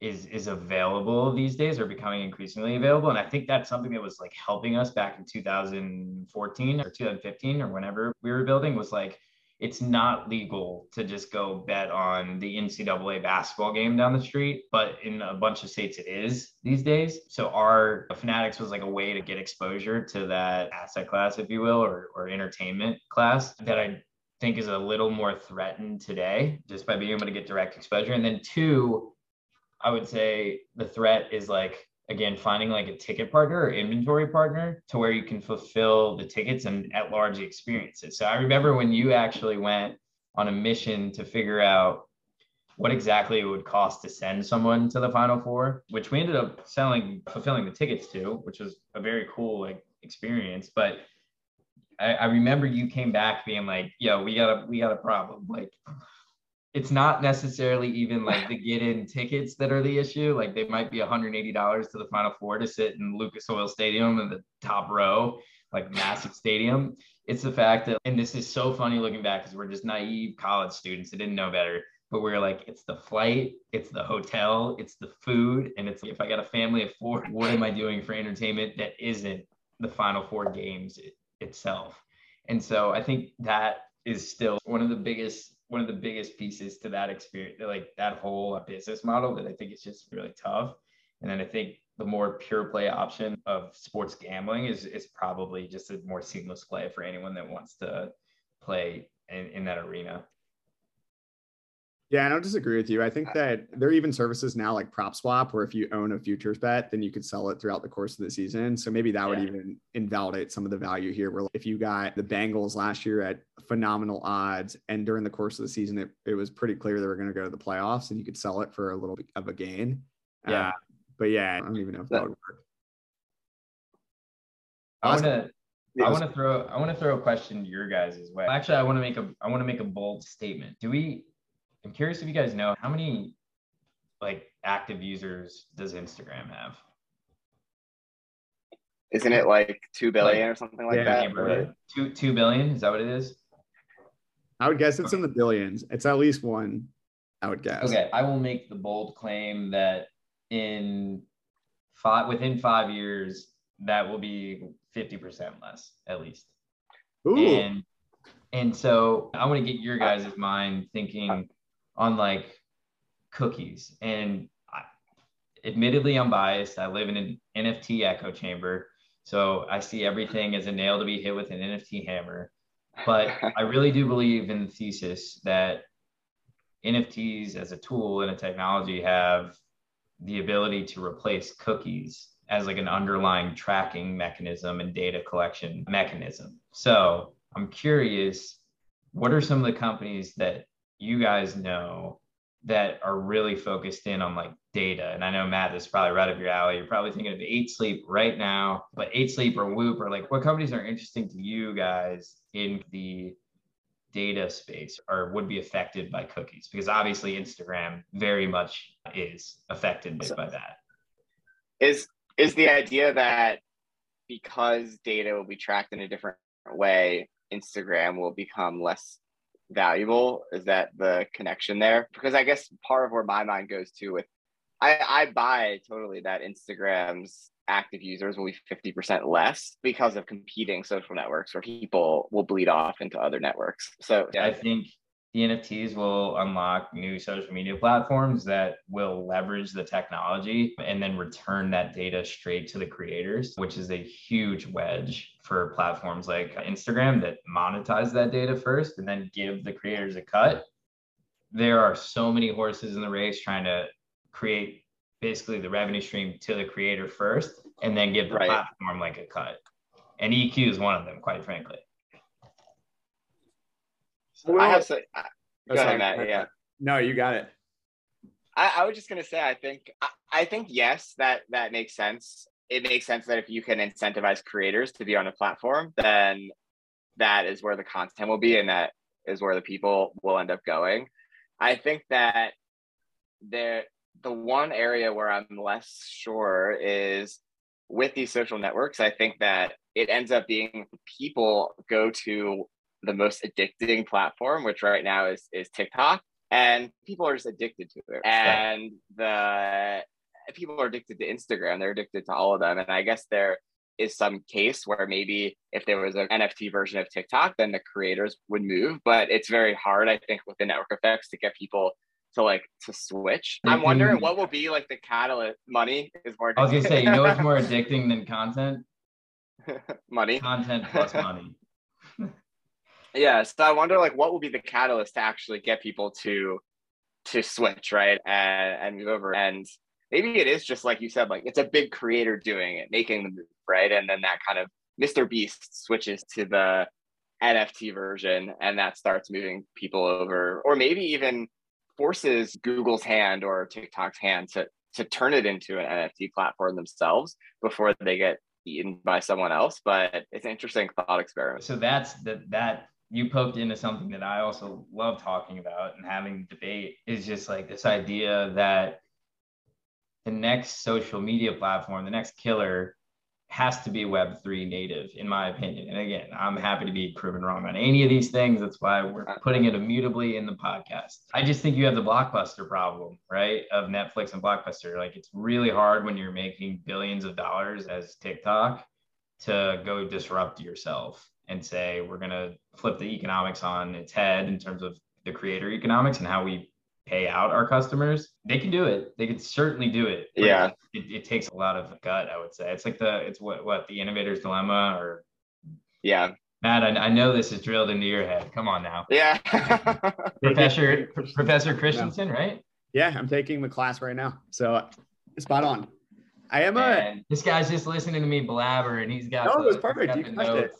is is available these days or becoming increasingly available. And I think that's something that was like helping us back in 2014 or 2015 or whenever we were building was like it's not legal to just go bet on the NCAA basketball game down the street, but in a bunch of states it is these days. So our Fanatics was like a way to get exposure to that asset class, if you will, or, or entertainment class that I think is a little more threatened today just by being able to get direct exposure. And then two, I would say the threat is like again finding like a ticket partner or inventory partner to where you can fulfill the tickets and at large experiences. So I remember when you actually went on a mission to figure out what exactly it would cost to send someone to the final four, which we ended up selling, fulfilling the tickets to, which was a very cool like experience. But I, I remember you came back being like, yo, we got a we got a problem. Like it's not necessarily even like the get in tickets that are the issue. Like they might be $180 to the final four to sit in Lucas Oil Stadium in the top row, like massive stadium. It's the fact that, and this is so funny looking back because we're just naive college students that didn't know better but we're like, it's the flight, it's the hotel, it's the food, and it's if I got a family of four, what am I doing for entertainment that isn't the Final Four games it, itself? And so I think that is still one of the biggest one of the biggest pieces to that experience, like that whole uh, business model that I think is just really tough. And then I think the more pure play option of sports gambling is is probably just a more seamless play for anyone that wants to play in, in that arena. Yeah, I don't disagree with you. I think that there are even services now like Prop Swap, where if you own a futures bet, then you could sell it throughout the course of the season. So maybe that yeah. would even invalidate some of the value here. Where if you got the Bengals last year at phenomenal odds, and during the course of the season, it, it was pretty clear they were going to go to the playoffs, and you could sell it for a little bit of a gain. Yeah. Uh, but yeah, I don't even know if that, that would work. I want to. I want to throw. I want to throw a question to your guys' way. Actually, I want to make a. I want to make a bold statement. Do we I'm curious if you guys know how many like active users does Instagram have? Isn't it like two billion like, or something like yeah, that? Right? Two two billion? Is that what it is? I would guess it's in the billions. It's at least one. I would guess. Okay, I will make the bold claim that in five within five years that will be fifty percent less at least. Ooh. And and so I want to get your guys' mind thinking on like cookies. And I, admittedly, I'm biased. I live in an NFT echo chamber. So I see everything as a nail to be hit with an NFT hammer. But I really do believe in the thesis that NFTs as a tool and a technology have the ability to replace cookies as like an underlying tracking mechanism and data collection mechanism. So I'm curious, what are some of the companies that you guys know that are really focused in on like data. And I know Matt, this is probably right up your alley. You're probably thinking of Eight Sleep right now, but Eight Sleep or Whoop or like what companies are interesting to you guys in the data space or would be affected by cookies? Because obviously Instagram very much is affected by that. Is is the idea that because data will be tracked in a different way, Instagram will become less valuable is that the connection there? Because i guess part of where my mind goes to with i i buy totally that instagram's active users will be 50% less because of competing social networks where people will bleed off into other networks. So i think the NFTs will unlock new social media platforms that will leverage the technology and then return that data straight to the creators, which is a huge wedge for platforms like Instagram that monetize that data first and then give the creators a cut. There are so many horses in the race trying to create basically the revenue stream to the creator first and then give the right. platform like a cut. And EQ is one of them, quite frankly. Well, I have to. Uh, go ahead, Matt. Yeah. No, you got it. I, I was just gonna say, I think, I, I think yes, that that makes sense. It makes sense that if you can incentivize creators to be on a platform, then that is where the content will be, and that is where the people will end up going. I think that there, the one area where I'm less sure is with these social networks. I think that it ends up being people go to the most addicting platform, which right now is is TikTok, and people are just addicted to it. And the people are addicted to Instagram; they're addicted to all of them. And I guess there is some case where maybe if there was an NFT version of TikTok, then the creators would move. But it's very hard, I think, with the network effects to get people to like to switch. I'm mm-hmm. wondering what will be like the catalyst. Money is more. Addicting. I was gonna say, you know it's more addicting than content? money. Content plus money. Yeah, so I wonder like what will be the catalyst to actually get people to to switch, right? And and move over. And maybe it is just like you said, like it's a big creator doing it, making the move, right? And then that kind of Mr. Beast switches to the NFT version and that starts moving people over, or maybe even forces Google's hand or TikTok's hand to to turn it into an NFT platform themselves before they get eaten by someone else. But it's an interesting thought experiment. So that's that that you poked into something that I also love talking about and having debate is just like this idea that the next social media platform, the next killer has to be Web3 native, in my opinion. And again, I'm happy to be proven wrong on any of these things. That's why we're putting it immutably in the podcast. I just think you have the blockbuster problem, right? Of Netflix and Blockbuster. Like it's really hard when you're making billions of dollars as TikTok to go disrupt yourself and say, we're going to flip the economics on its head in terms of the creator economics and how we pay out our customers, they can do it. They can certainly do it. Yeah. It, it, takes a lot of gut, I would say. It's like the, it's what, what the innovator's dilemma or. Yeah. Matt, I, I know this is drilled into your head. Come on now. Yeah. Professor, Professor Christensen, right? Yeah. I'm taking the class right now. So spot on. I am a. this guy's just listening to me blabber and he's got. No, the, it was perfect. You it.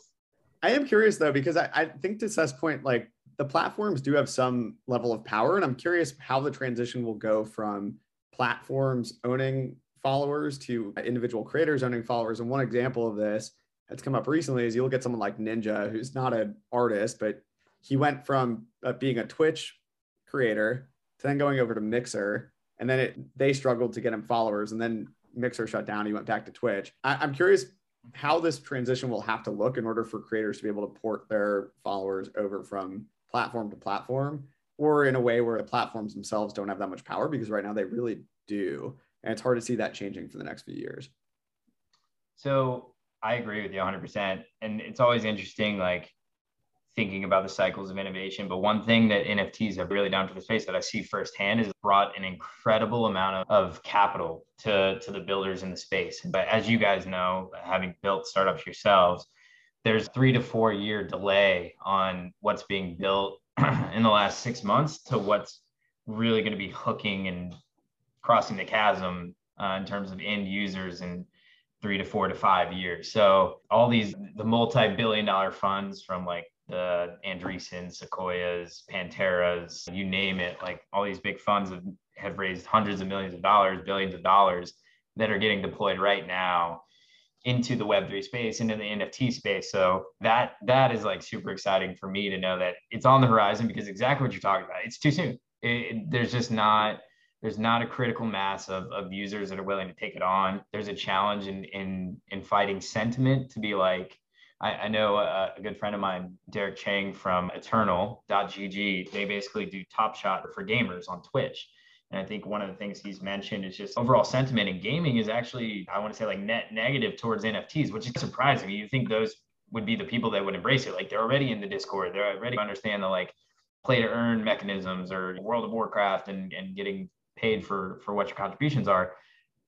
I am curious though, because I, I think to Seth's point, like the platforms do have some level of power. And I'm curious how the transition will go from platforms owning followers to individual creators owning followers. And one example of this that's come up recently is you look at someone like Ninja, who's not an artist, but he went from uh, being a Twitch creator to then going over to Mixer. And then it, they struggled to get him followers. And then Mixer shut down. He went back to Twitch. I, I'm curious how this transition will have to look in order for creators to be able to port their followers over from platform to platform or in a way where the platforms themselves don't have that much power because right now they really do. And it's hard to see that changing for the next few years. So i agree with you 100% and it's always interesting like thinking about the cycles of innovation but one thing that nfts have really done for the space that i see firsthand is brought an incredible amount of, of capital to, to the builders in the space but as you guys know having built startups yourselves there's three to four year delay on what's being built in the last six months to what's really going to be hooking and crossing the chasm uh, in terms of end users in three to four to five years. So all these the multi-billion dollar funds from like the Andreessen, Sequoias, Panteras, you name it, like all these big funds have, have raised hundreds of millions of dollars, billions of dollars that are getting deployed right now into the web3 space into the nft space. So that that is like super exciting for me to know that it's on the horizon because exactly what you're talking about it's too soon. It, it, there's just not there's not a critical mass of, of users that are willing to take it on. There's a challenge in in in fighting sentiment to be like I, I know a, a, good friend of mine, Derek Chang from Eternal.gg. They basically do Top Shot for gamers on Twitch and I think one of the things he's mentioned is just overall sentiment in gaming is actually, I want to say, like net negative towards NFTs, which is surprising. You think those would be the people that would embrace it? Like they're already in the Discord, they're already understand the like play to earn mechanisms or World of Warcraft and, and getting paid for for what your contributions are.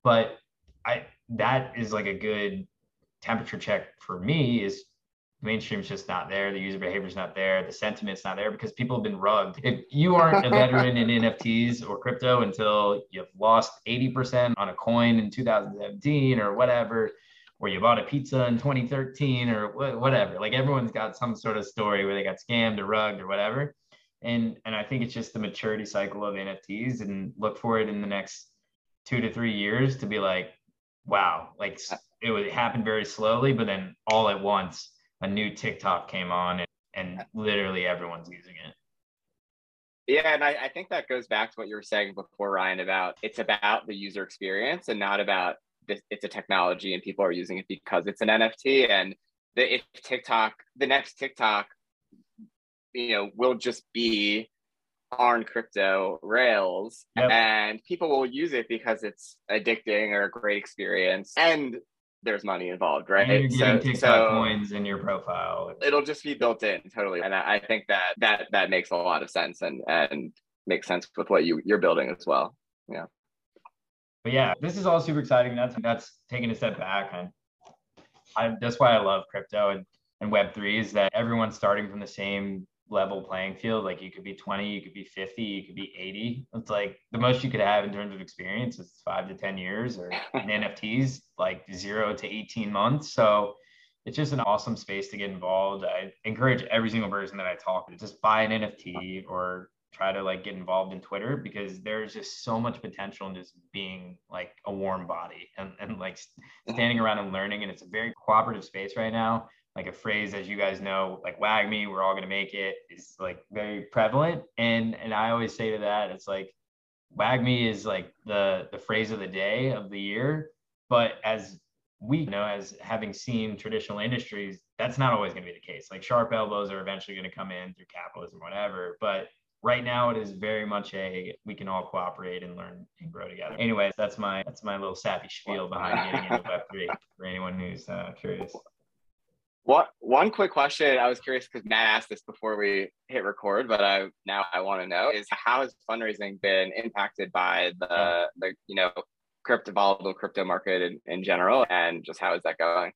But I that is like a good temperature check for me is mainstream's just not there. The user behavior is not there. The sentiment's not there because people have been rugged. If you aren't a veteran in NFTs or crypto until you've lost 80% on a coin in 2017 or whatever, or you bought a pizza in 2013 or whatever, like everyone's got some sort of story where they got scammed or rugged or whatever. And, and I think it's just the maturity cycle of NFTs and look for it in the next two to three years to be like, wow, like it would happen very slowly, but then all at once a new TikTok came on and, and literally everyone's using it. Yeah, and I, I, think that goes back to what you were saying before, Ryan, about it's about the user experience and not about this, it's a technology and people are using it because it's an NFT. And the, if TikTok, the next TikTok, you know, will just be on crypto rails yep. and people will use it because it's addicting or a great experience. And there's money involved, right? And you're getting so, TikTok so coins in your profile. It'll just be built in totally, and I, I think that that that makes a lot of sense and and makes sense with what you you're building as well. Yeah. But yeah, this is all super exciting. That's that's taking a step back, and I that's why I love crypto. And and Web3 is that everyone's starting from the same level playing field. Like you could be 20, you could be 50, you could be 80. It's like the most you could have in terms of experience is five to 10 years or in NFTs, like zero to 18 months. So it's just an awesome space to get involved. I encourage every single person that I talk to just buy an NFT or try to like get involved in Twitter because there's just so much potential in just being like a warm body and, and like standing around and learning. And it's a very cooperative space right now like a phrase as you guys know like WAGMI we're all going to make it is like very prevalent. And and i always say to that it's like WAGMI is like the the phrase of the day of the year. But as we you know as having seen traditional industries that's not always going to be the case. Like sharp elbows are eventually going to come in through capitalism whatever. But right now it is very much a we can all cooperate and learn and grow together. Anyways that's my that's my little sappy spiel behind getting into web3 for anyone who's uh, curious what one quick question I was curious because Matt asked this before we hit record, but I now I want to know is how has fundraising been impacted by the the you know crypto volatile crypto market in, in general and just how is that going?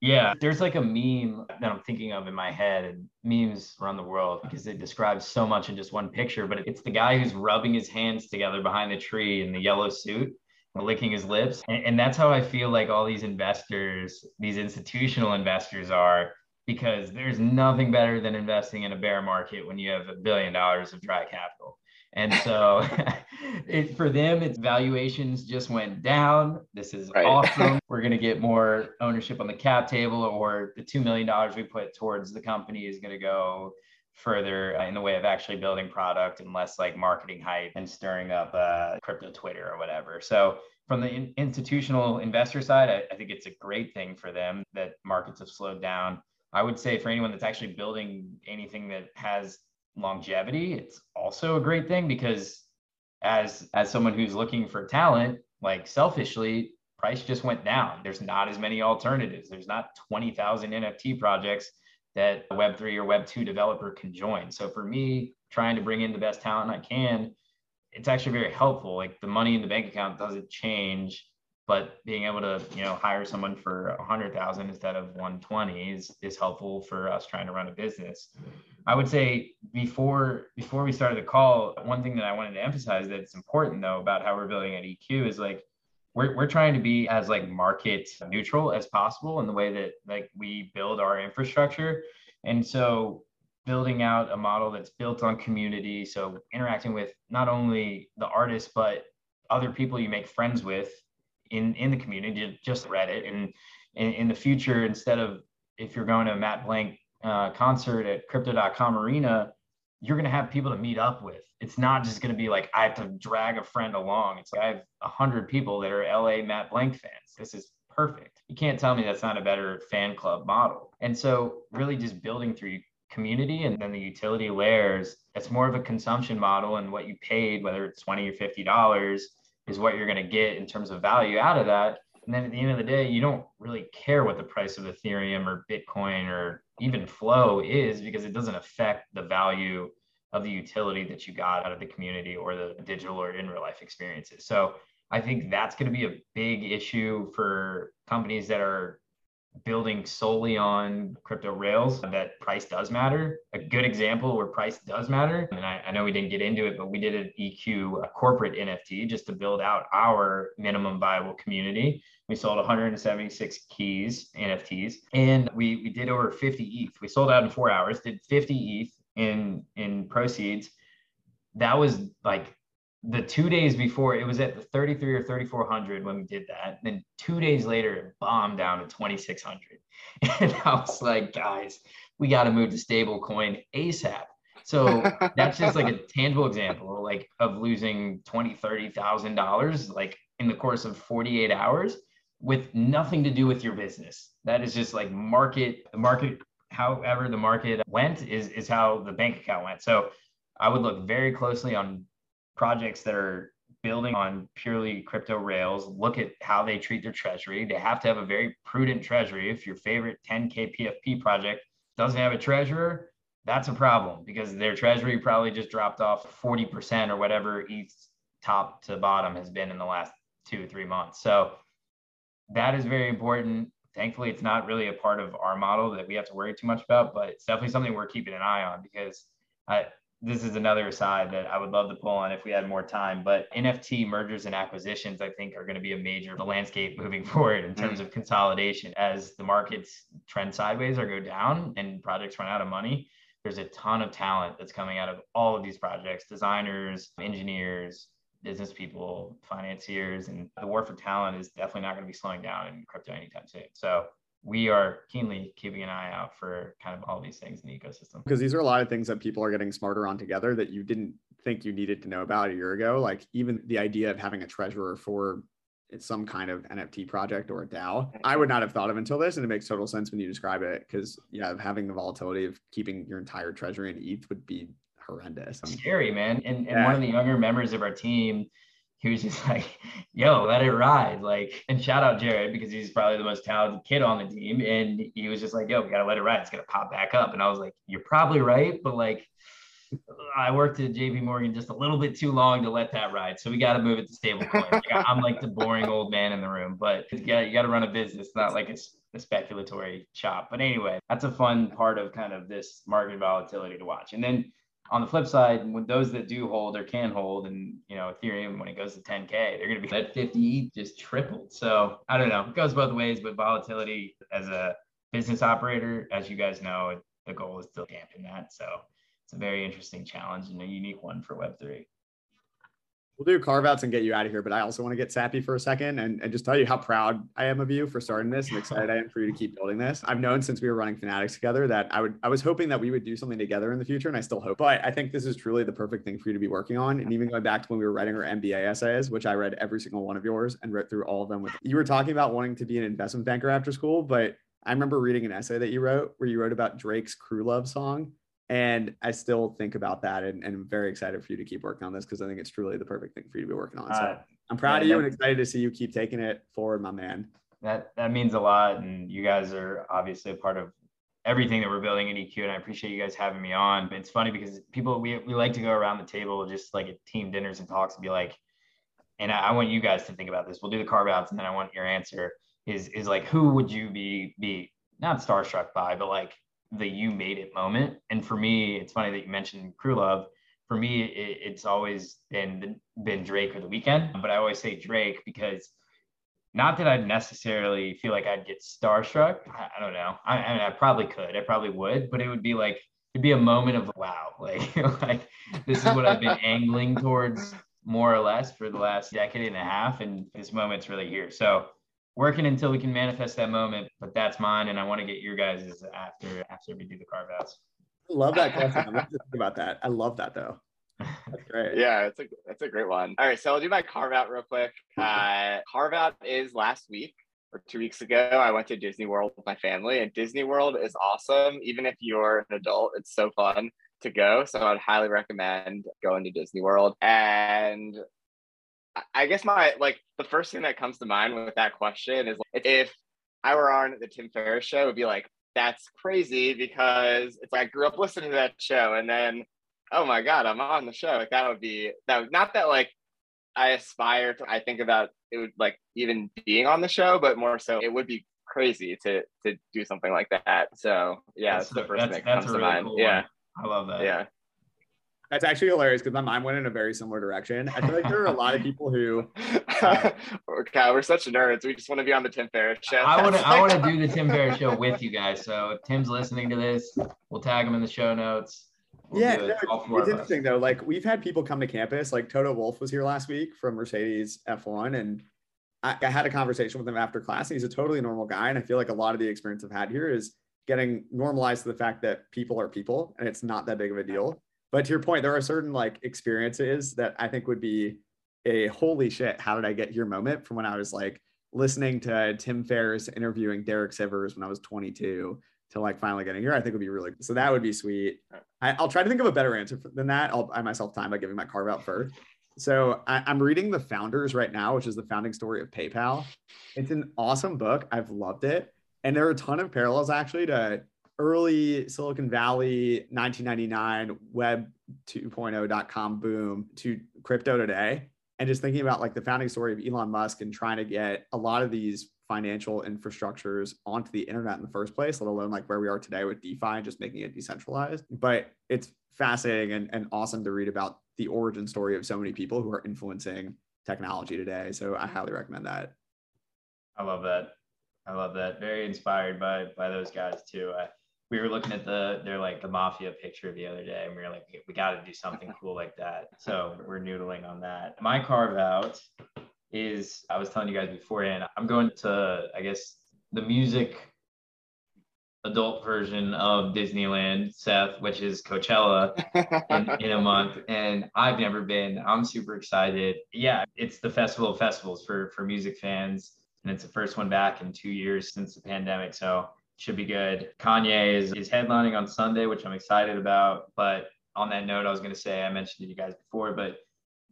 Yeah, there's like a meme that I'm thinking of in my head, and memes around the world because it describes so much in just one picture. But it's the guy who's rubbing his hands together behind the tree in the yellow suit, licking his lips. And, and that's how I feel like all these investors, these institutional investors are, because there's nothing better than investing in a bear market when you have a billion dollars of dry capital. And so it, for them, its valuations just went down. This is right. awesome. We're going to get more ownership on the cap table, or the $2 million we put towards the company is going to go further in the way of actually building product and less like marketing hype and stirring up uh, crypto Twitter or whatever. So from the in- institutional investor side, I, I think it's a great thing for them that markets have slowed down. I would say for anyone that's actually building anything that has longevity, it's also a great thing because as as someone who's looking for talent, like selfishly, price just went down. There's not as many alternatives. There's not 20,000 NFT projects that a Web3 or Web2 developer can join. So for me, trying to bring in the best talent I can, it's actually very helpful. Like the money in the bank account doesn't change, but being able to, you know, hire someone for a hundred thousand instead of 120 is, is helpful for us trying to run a business. I would say before before we started the call, one thing that I wanted to emphasize that's important though about how we're building at EQ is like we're, we're trying to be as like market neutral as possible in the way that like we build our infrastructure. And so building out a model that's built on community so interacting with not only the artists but other people you make friends with in in the community just reddit. And in, in the future instead of if you're going to a matt blank uh, concert at crypto.com arena you're going to have people to meet up with. It's not just going to be like I have to drag a friend along. It's like I have a hundred people that are LA Matt Blank fans. This is perfect. You can't tell me that's not a better fan club model. And so really just building through community and then the utility layers, that's more of a consumption model and what you paid, whether it's 20 or $50 is what you're going to get in terms of value out of that. And then at the end of the day, you don't really care what the price of Ethereum or Bitcoin or even Flow is because it doesn't affect the value of the utility that you got out of the community or the digital or in real life experiences. So I think that's going to be a big issue for companies that are building solely on crypto rails that price does matter. A good example where price does matter, and I, I, know we didn't get into it, but we did an EQ, a corporate NFT, just to build out our minimum viable community. We sold 176 keys, NFTs, and we, we did over 50 ETH. We sold out in four hours, did 50 ETH in in proceeds. That was like the two days before it was at the 33 or 3400 when we did that. Then two days later it bombed down to 2600 and i was like guys we got to move to stable coin asap so that's just like a tangible example like of losing 20 30 thousand dollars like in the course of 48 hours with nothing to do with your business. That is just like market the market however the market went is is how the bank account went. So i would look very closely on projects that are building on purely crypto rails look at how they treat their treasury. They have to have a very prudent treasury. If your favorite 10k pfp project doesn't have a treasurer that's a problem because their treasury probably just dropped off 40% or whatever ETH top to bottom has been in the last two or three months. So that is very important. Thankfully, it's not really a part of our model that we have to worry too much about, but it's definitely something we're keeping an eye on because I, this is another side that I would love to pull on if we had more time. But NFT mergers and acquisitions, I think, are going to be a major landscape moving forward in terms mm. of consolidation as the markets trend sideways or go down and projects run out of money. There's a ton of talent that's coming out of all of these projects designers, engineers, business people, financiers, and the war for talent is definitely not going to be slowing down in crypto anytime soon. So we are keenly keeping an eye out for kind of all these things in the ecosystem. Because these are a lot of things that people are getting smarter on together that you didn't think you needed to know about a year ago. Like even the idea of having a treasurer for some kind of NFT project or a DAO, I would not have thought of until this. And it makes total sense when you describe it. Cause yeah, having the volatility of keeping your entire treasury in ETH would be horrendous. Scary, man. And, and yeah. one of the younger members of our team, he was just like, yo, let it ride. Like, and shout out Jared because he's probably the most talented kid on the team. And he was just like, yo, we gotta let it ride. It's gonna pop back up. And I was like, you're probably right, but like I worked at JP Morgan just a little bit too long to let that ride. So we got to move it to stablecoin. like, I'm like the boring old man in the room, but got, you got to run a business, not like a, a speculatory shop. But anyway, that's a fun part of kind of this market volatility to watch. And then on the flip side, when those that do hold or can hold, and you know, Ethereum when it goes to 10k, they're going to be at 50 just tripled. So I don't know, it goes both ways. But volatility as a business operator, as you guys know, the goal is to dampen that. So it's a very interesting challenge and a unique one for Web3 we'll do carve outs and get you out of here. But I also want to get sappy for a second and, and just tell you how proud I am of you for starting this and excited I am for you to keep building this. I've known since we were running Fanatics together that I would I was hoping that we would do something together in the future, and I still hope. But I think this is truly the perfect thing for you to be working on. And even going back to when we were writing our MBA essays, which I read every single one of yours and wrote through all of them with you were talking about wanting to be an investment banker after school, but I remember reading an essay that you wrote where you wrote about Drake's Crew Love song and I still think about that and, and I'm very excited for you to keep working on this because I think it's truly the perfect thing for you to be working on. So uh, I'm proud yeah, of you and excited to see you keep taking it forward, my man. That that means a lot. And you guys are obviously a part of everything that we're building at EQ. And I appreciate you guys having me on. But it's funny because people we we like to go around the table just like at team dinners and talks and be like, and I, I want you guys to think about this. We'll do the carve outs and then I want your answer is is like who would you be be not starstruck by, but like the you made it moment. And for me, it's funny that you mentioned crew love. For me, it, it's always been been Drake or the Weeknd, but I always say Drake because not that I'd necessarily feel like I'd get starstruck. I, I don't know. I, I, mean, I probably could. I probably would, but it would be like it'd be a moment of wow, like like this is what I've been angling towards more or less for the last decade and a half, and this moment's really here. So working until we can manifest that moment. But that's mine, and I want to get your guys after after we do the carve outs. Love that question. I'm think about that. I love that though. That's great. yeah, it's a that's a great one. All right, so I'll do my carve out real quick. Uh, carve out is last week or two weeks ago. I went to Disney World with my family, and Disney World is awesome. Even if you're an adult, it's so fun to go. So I'd highly recommend going to Disney World. And I guess my like the first thing that comes to mind with that question is like, if I were on the Tim Ferriss show, it would be like that's crazy because it's like I grew up listening to that show, and then oh my god, I'm on the show. Like that would be that would not that like I aspire to. I think about it would like even being on the show, but more so it would be crazy to to do something like that. So yeah, that's, that's the first that's, thing that comes to mind. Cool yeah, one. I love that. Yeah. That's actually hilarious because my mind went in a very similar direction. I feel like there are a lot of people who. Uh, okay, we're such nerds. We just want to be on the Tim Ferriss show. I want to. I want to do the Tim Ferriss show with you guys. So if Tim's listening to this, we'll tag him in the show notes. We'll yeah, it. no, it's interesting though. Like we've had people come to campus. Like Toto Wolff was here last week from Mercedes F1, and I, I had a conversation with him after class. And he's a totally normal guy, and I feel like a lot of the experience I've had here is getting normalized to the fact that people are people, and it's not that big of a deal. But to your point, there are certain like experiences that I think would be a holy shit, how did I get here moment from when I was like listening to Tim Ferriss interviewing Derek Sivers when I was 22 to like finally getting here, I think would be really so that would be sweet. I, will try to think of a better answer than that. I'll buy myself time by giving my carve out first. So I, I'm reading The Founders right now, which is the founding story of PayPal. It's an awesome book. I've loved it. And there are a ton of parallels actually to early Silicon Valley 1999 web 2.0.com boom to crypto today and just thinking about like the founding story of Elon Musk and trying to get a lot of these financial infrastructures onto the internet in the first place, let alone like where we are today with DeFi and just making it decentralized. But it's fascinating and, and awesome to read about the origin story of so many people who are influencing technology today. So I highly recommend that. I love that. I love that. Very inspired by by those guys too. I, we were looking at the they're like the mafia picture the other day, and we were like, we got to do something cool like that. So we're noodling on that. My carve out is I was telling you guys beforehand. I'm going to I guess the music adult version of Disneyland, Seth, which is Coachella in, in, a month. And I've never been. I'm super excited. Yeah, it's the festival of festivals for for music fans. And it's the first one back in two years since the pandemic. So should be good. Kanye is, is headlining on Sunday, which I'm excited about. But on that note, I was going to say, I mentioned to you guys before, but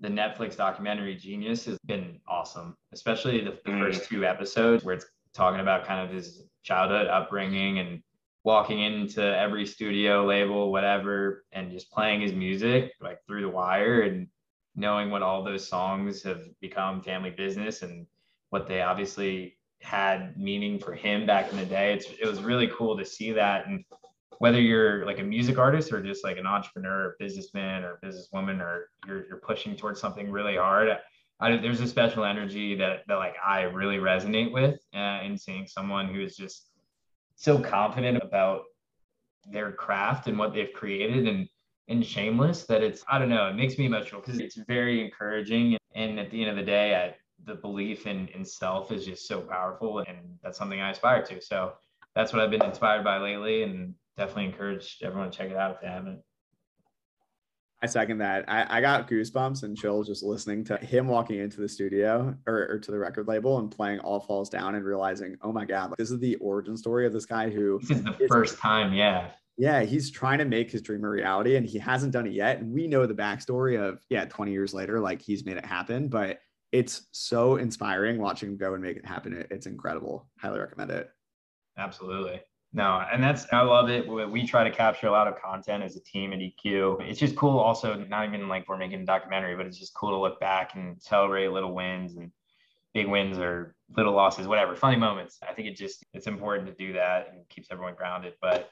the Netflix documentary Genius has been awesome, especially the, the first mm. two episodes where it's talking about kind of his childhood upbringing and walking into every studio label, whatever, and just playing his music like through the wire and knowing what all those songs have become family business and what they obviously had meaning for him back in the day. It's, it was really cool to see that. And whether you're like a music artist or just like an entrepreneur or businessman or businesswoman, or you're, you're pushing towards something really hard, I, there's a special energy that, that like I really resonate with uh, in seeing someone who is just so confident about their craft and what they've created and and shameless that it's I don't know it makes me emotional because it's very encouraging and at the end of the day I, the belief in in self is just so powerful and that's something I aspire to so that's what I've been inspired by lately and definitely encourage everyone to check it out if they haven't. I second that. I, I got goosebumps and chills just listening to him walking into the studio or, or, to the record label and playing All Falls Down and realizing, oh my God, this is the origin story of this guy who. This is the is, first time, yeah. Yeah, he's trying to make his dream a reality and he hasn't done it yet. And we know the backstory of, yeah, 20 years later, like he's made it happen. But it's so inspiring watching him go and make it happen. It, it's incredible. Highly recommend it. Absolutely. No, and that's I love it. We try to capture a lot of content as a team at EQ. It's just cool. Also, not even like we're making a documentary, but it's just cool to look back and celebrate little wins and big wins or little losses, whatever, funny moments. I think it just it's important to do that and keeps everyone grounded. But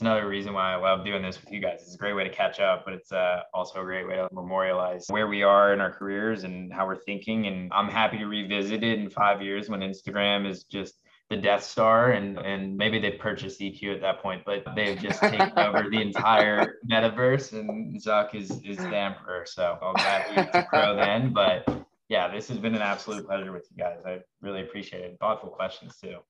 it's another reason why I love doing this with you guys. It's a great way to catch up, but it's uh, also a great way to memorialize where we are in our careers and how we're thinking. And I'm happy to revisit it in five years when Instagram is just the Death Star, and and maybe they purchased EQ at that point, but they've just taken over the entire metaverse, and Zuck is is the emperor. So I'll gladly to grow then. But yeah, this has been an absolute pleasure with you guys. I really appreciate it. Thoughtful questions too.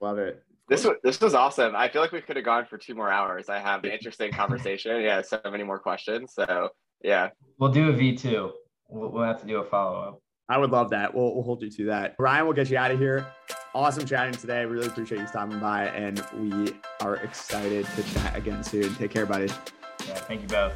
Love it. This was this was awesome. I feel like we could have gone for two more hours. I have an interesting conversation. Yeah, so many more questions. So yeah, we'll do a V two. We'll, we'll have to do a follow up. I would love that. We'll, we'll hold you to that. Ryan, we'll get you out of here. Awesome chatting today. Really appreciate you stopping by, and we are excited to chat again soon. Take care, buddy. Yeah, thank you both.